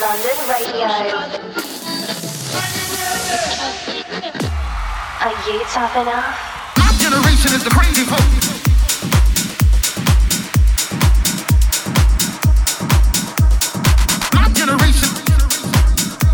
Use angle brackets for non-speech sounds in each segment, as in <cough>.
London Radio. Are enough? My generation is the crazy folk.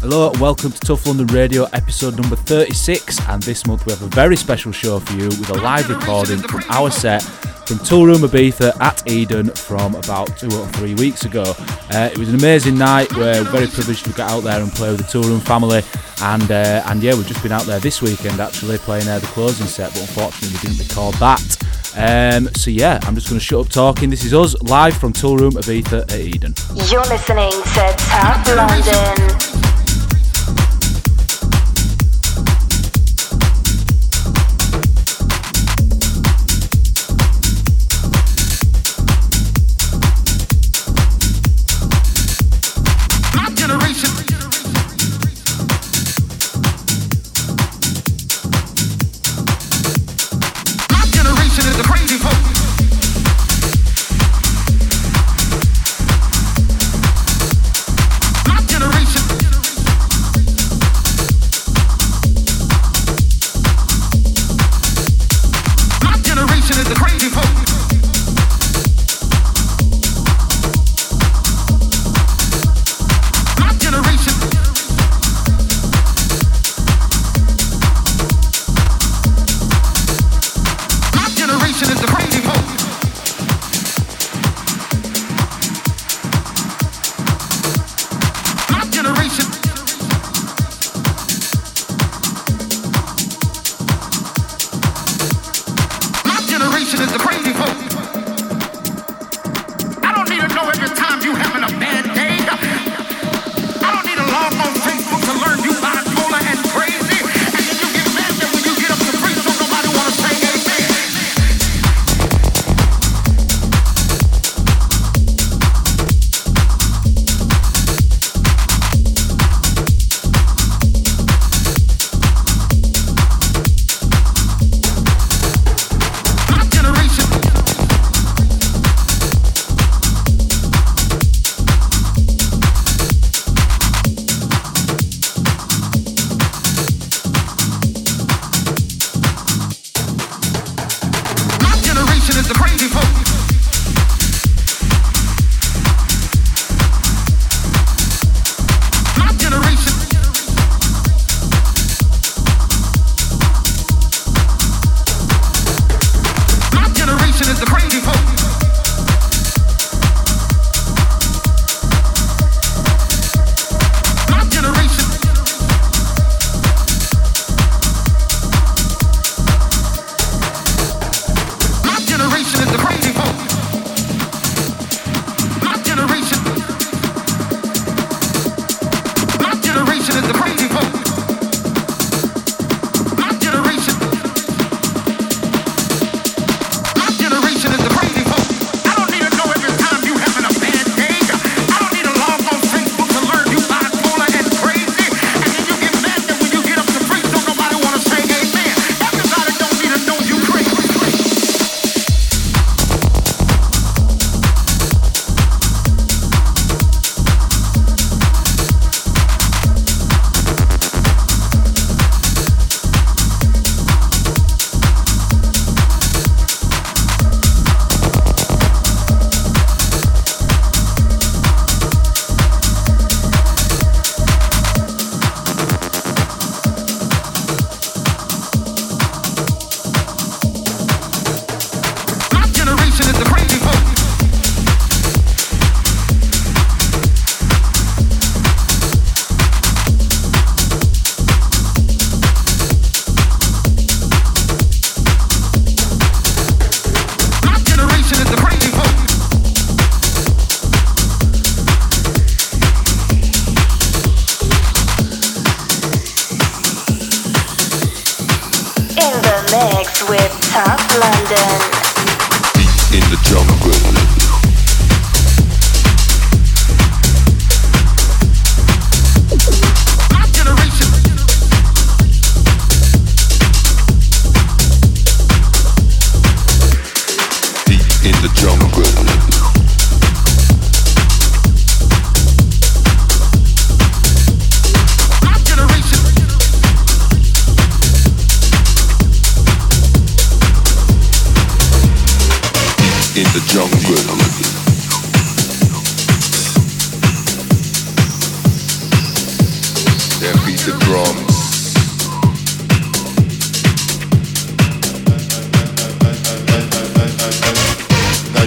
Hello, welcome to Tough London Radio, episode number 36. And this month we have a very special show for you with a live recording from our set from Toolroom Ibiza at Eden from about two or three weeks ago. Uh, it was an amazing night. We're very privileged to get out there and play with the Toolroom family. And uh, and yeah, we've just been out there this weekend actually playing uh, the closing set, but unfortunately we didn't record that. Um, so yeah, I'm just going to shut up talking. This is us live from Toolroom Ibiza at Eden. You're listening to Tough London.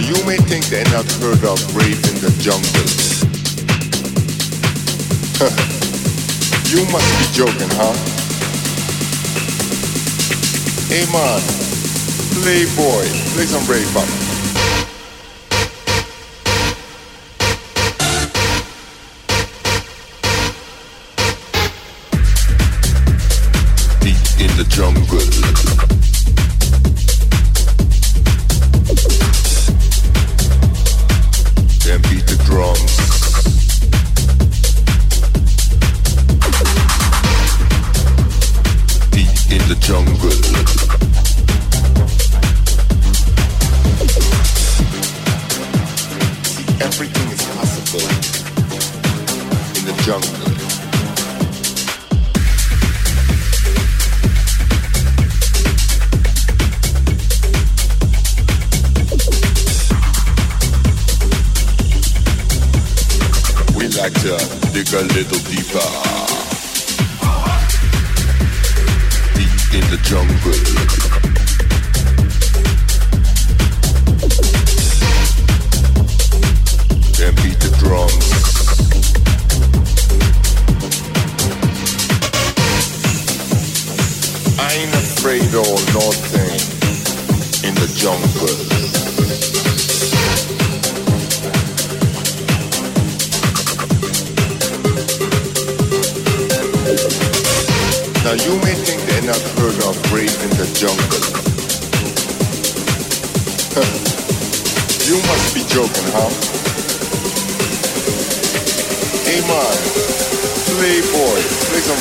You may think they're not heard of brave in the jungles. <laughs> you must be joking, huh? Hey man, playboy, play some brave pop.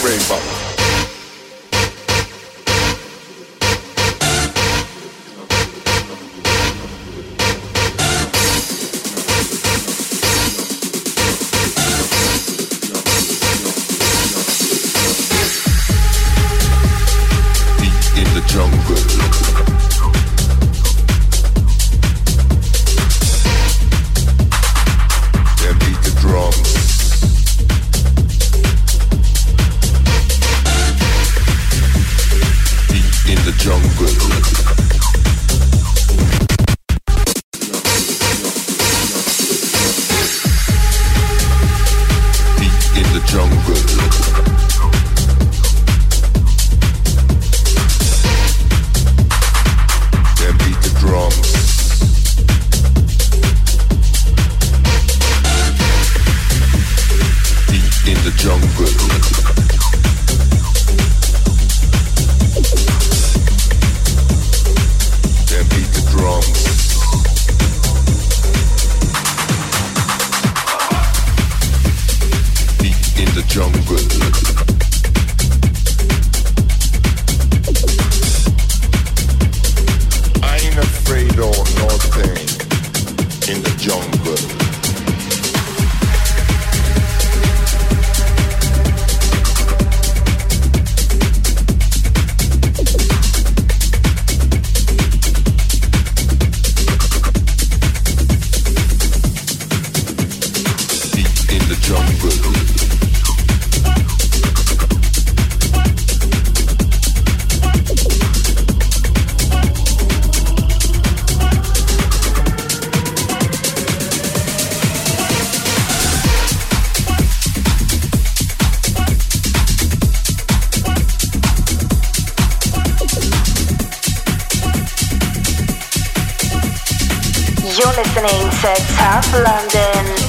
rainbow. listening to Tough London.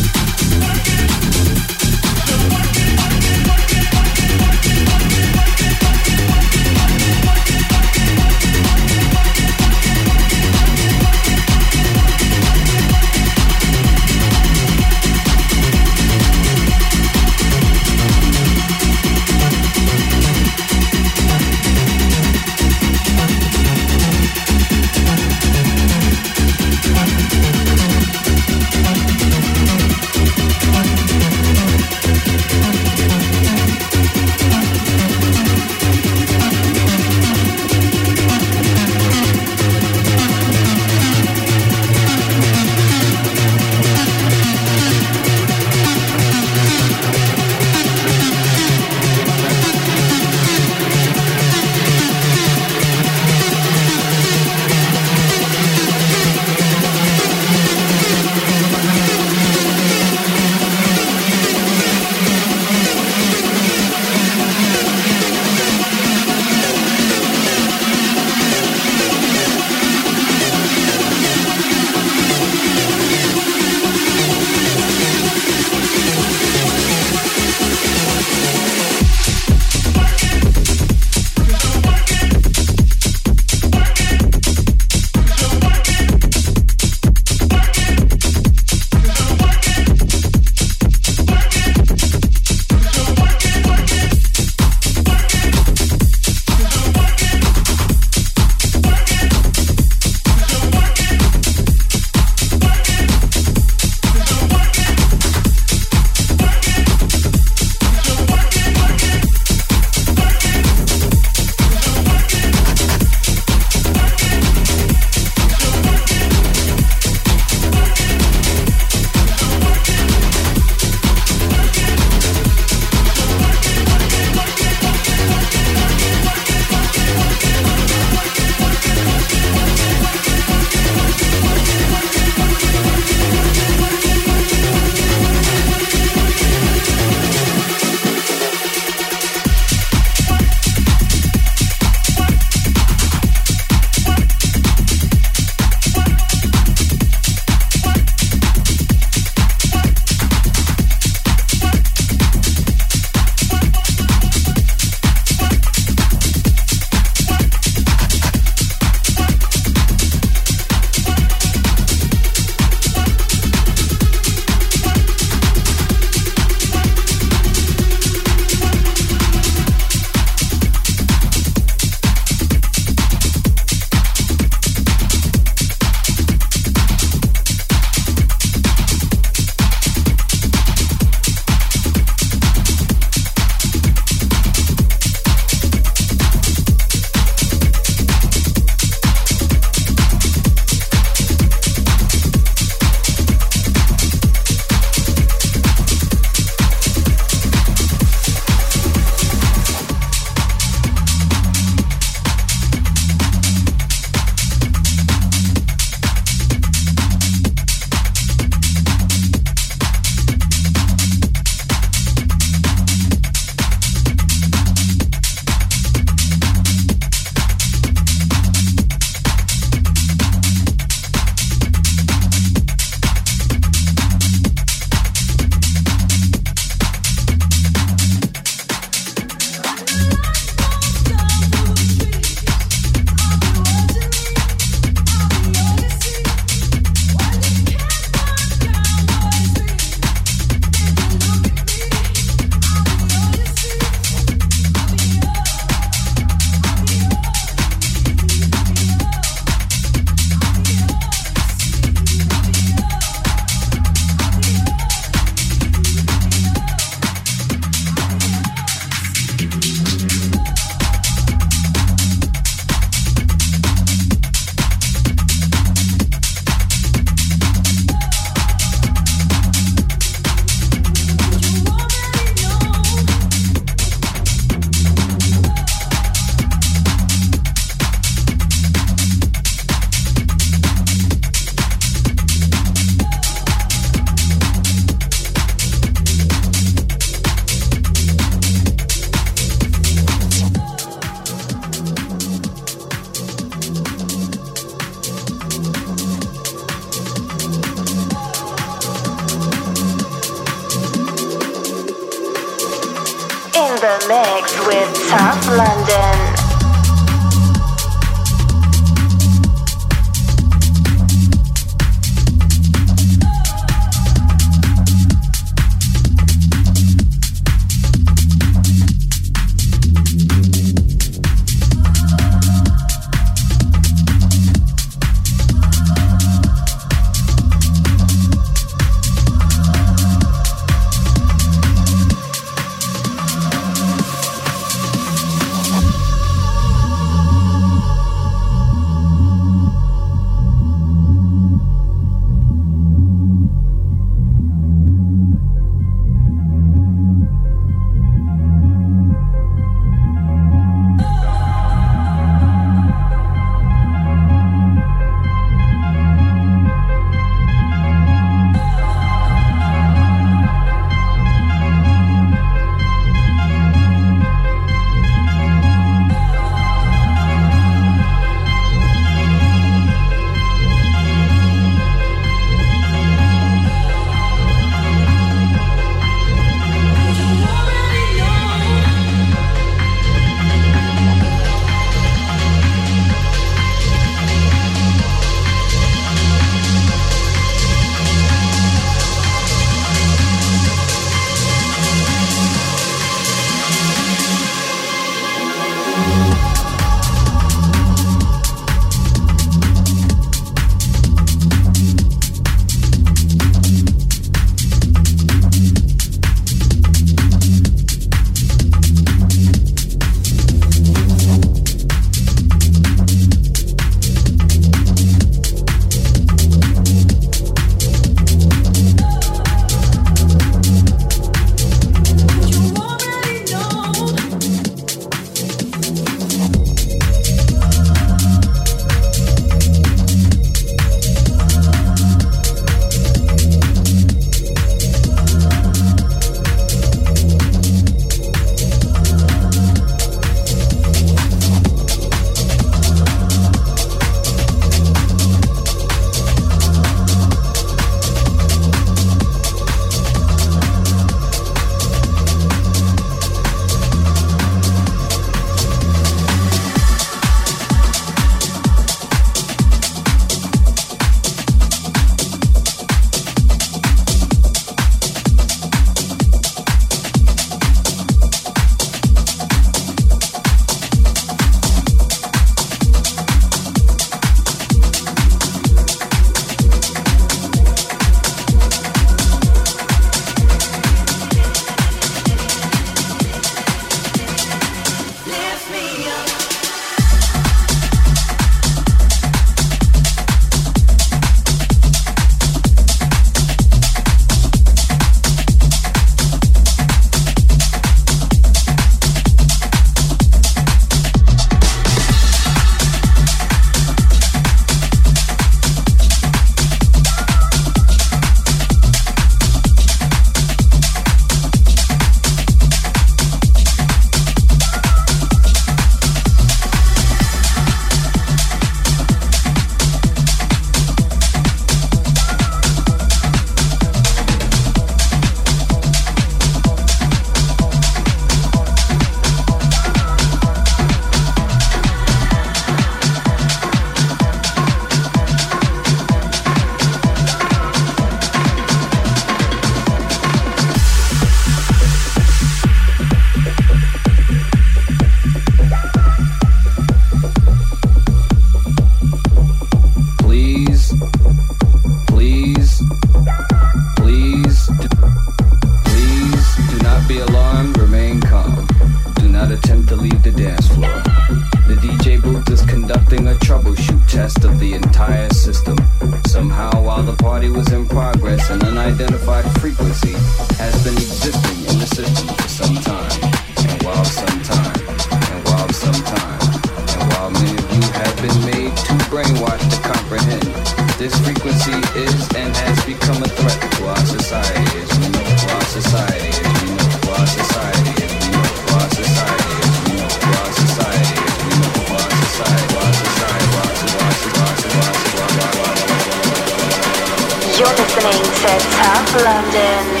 Red Top London.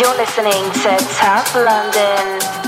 You're listening to Tap London.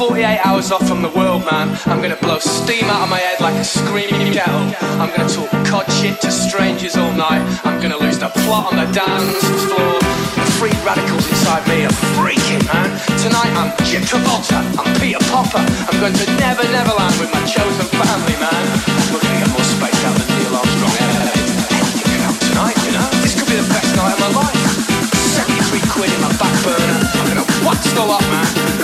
48 hours off from the world, man. I'm gonna blow steam out of my head like a screaming kettle. I'm gonna talk cod shit to strangers all night. I'm gonna lose the plot on the dance floor. The free radicals inside me are freaking, man. Tonight I'm Jim Travolta, I'm Peter Popper. I'm going to Never Neverland with my chosen family, man. We're gonna get more space out than Neil Armstrong. Can happen tonight, you know? This could be the best night of my life. 73 quid in my back burner. I'm gonna watch the lot, man.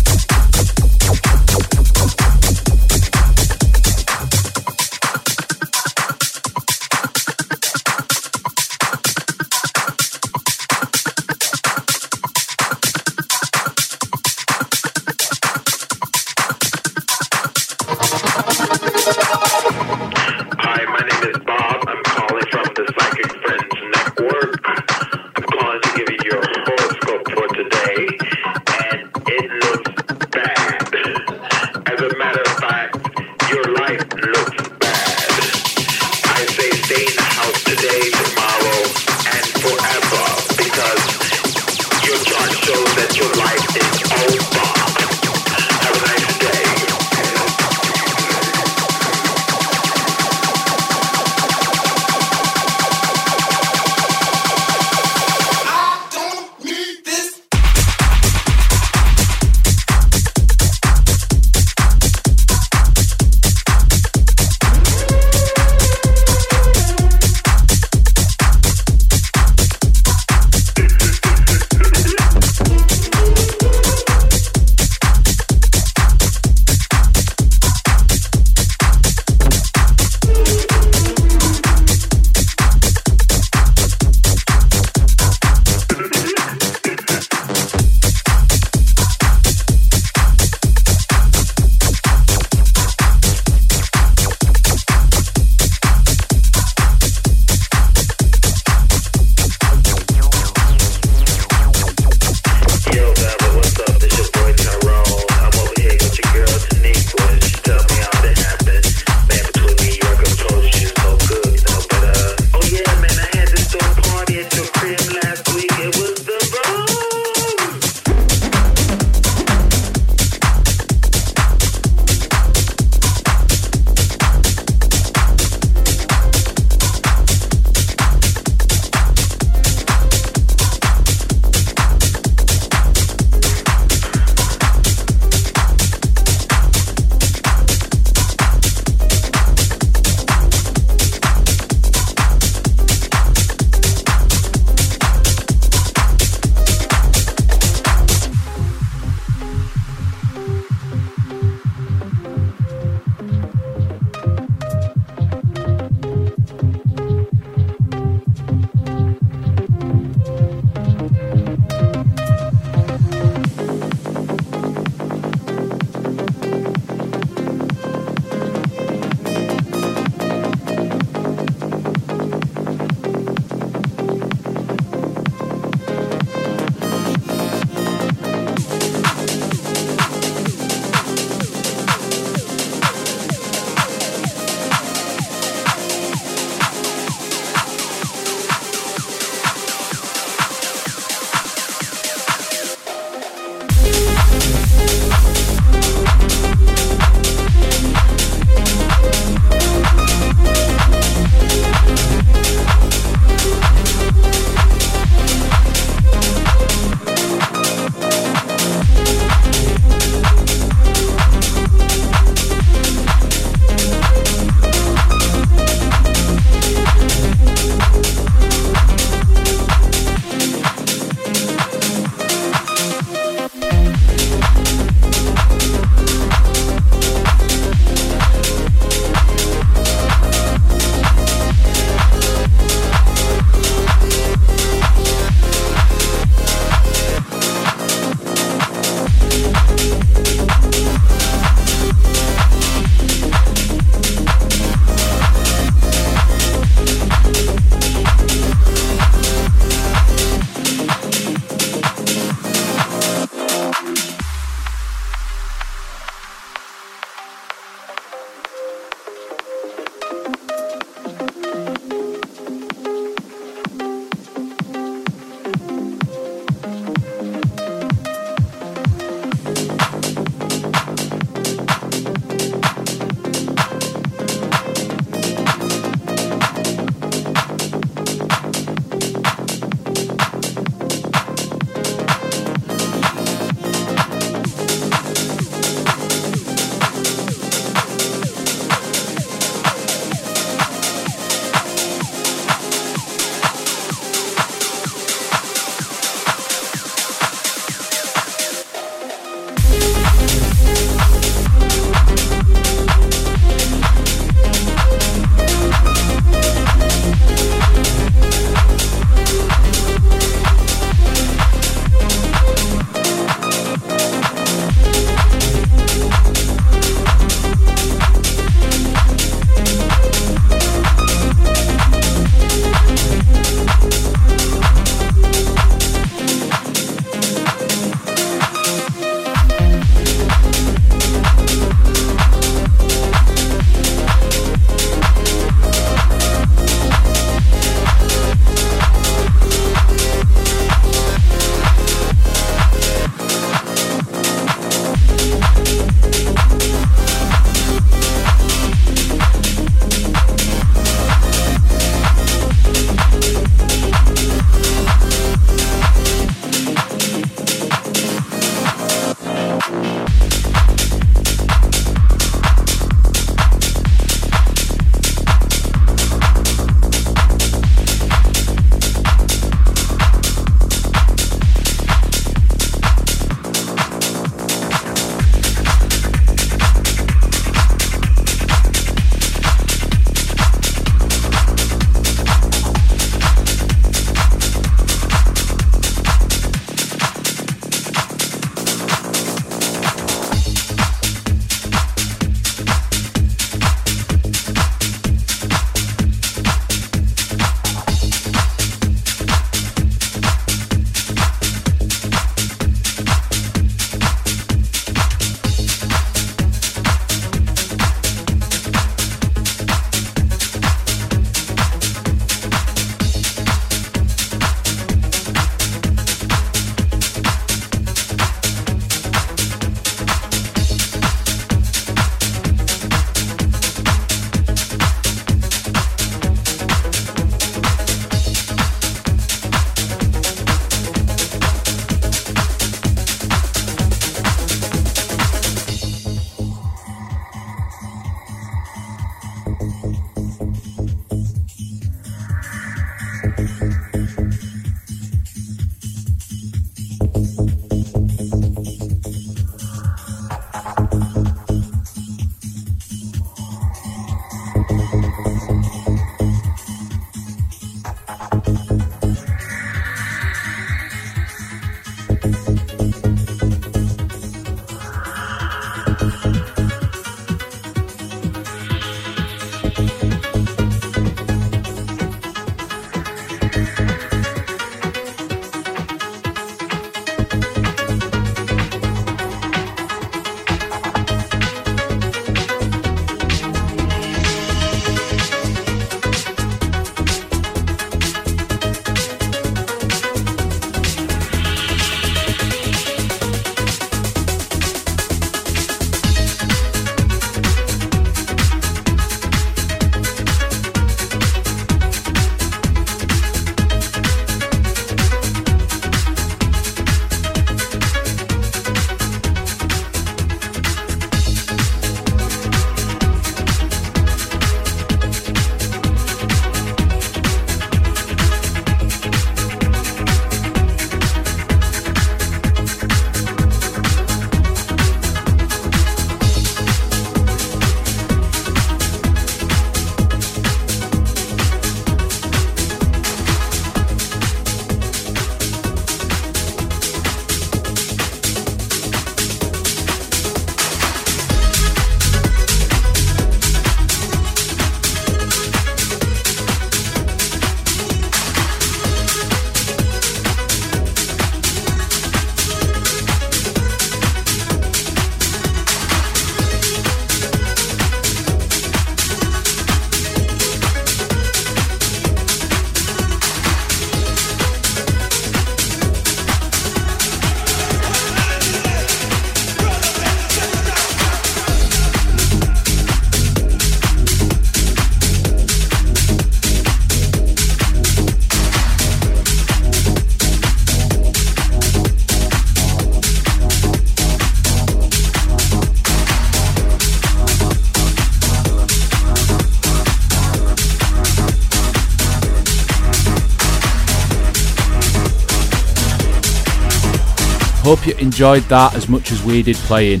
Hope you enjoyed that as much as we did playing.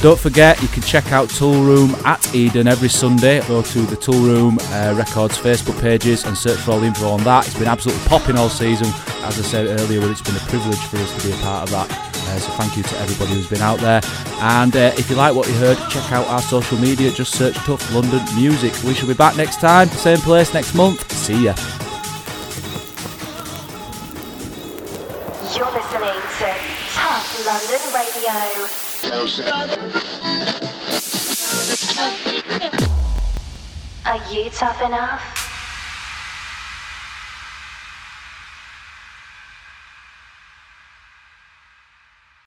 Don't forget, you can check out Toolroom at Eden every Sunday. Go to the Toolroom uh, Records Facebook pages and search for all the info on that. It's been absolutely popping all season. As I said earlier, well, it's been a privilege for us to be a part of that. Uh, so thank you to everybody who's been out there. And uh, if you like what you heard, check out our social media. Just search Tough London Music. We shall be back next time, same place next month. See ya. Are you tough enough?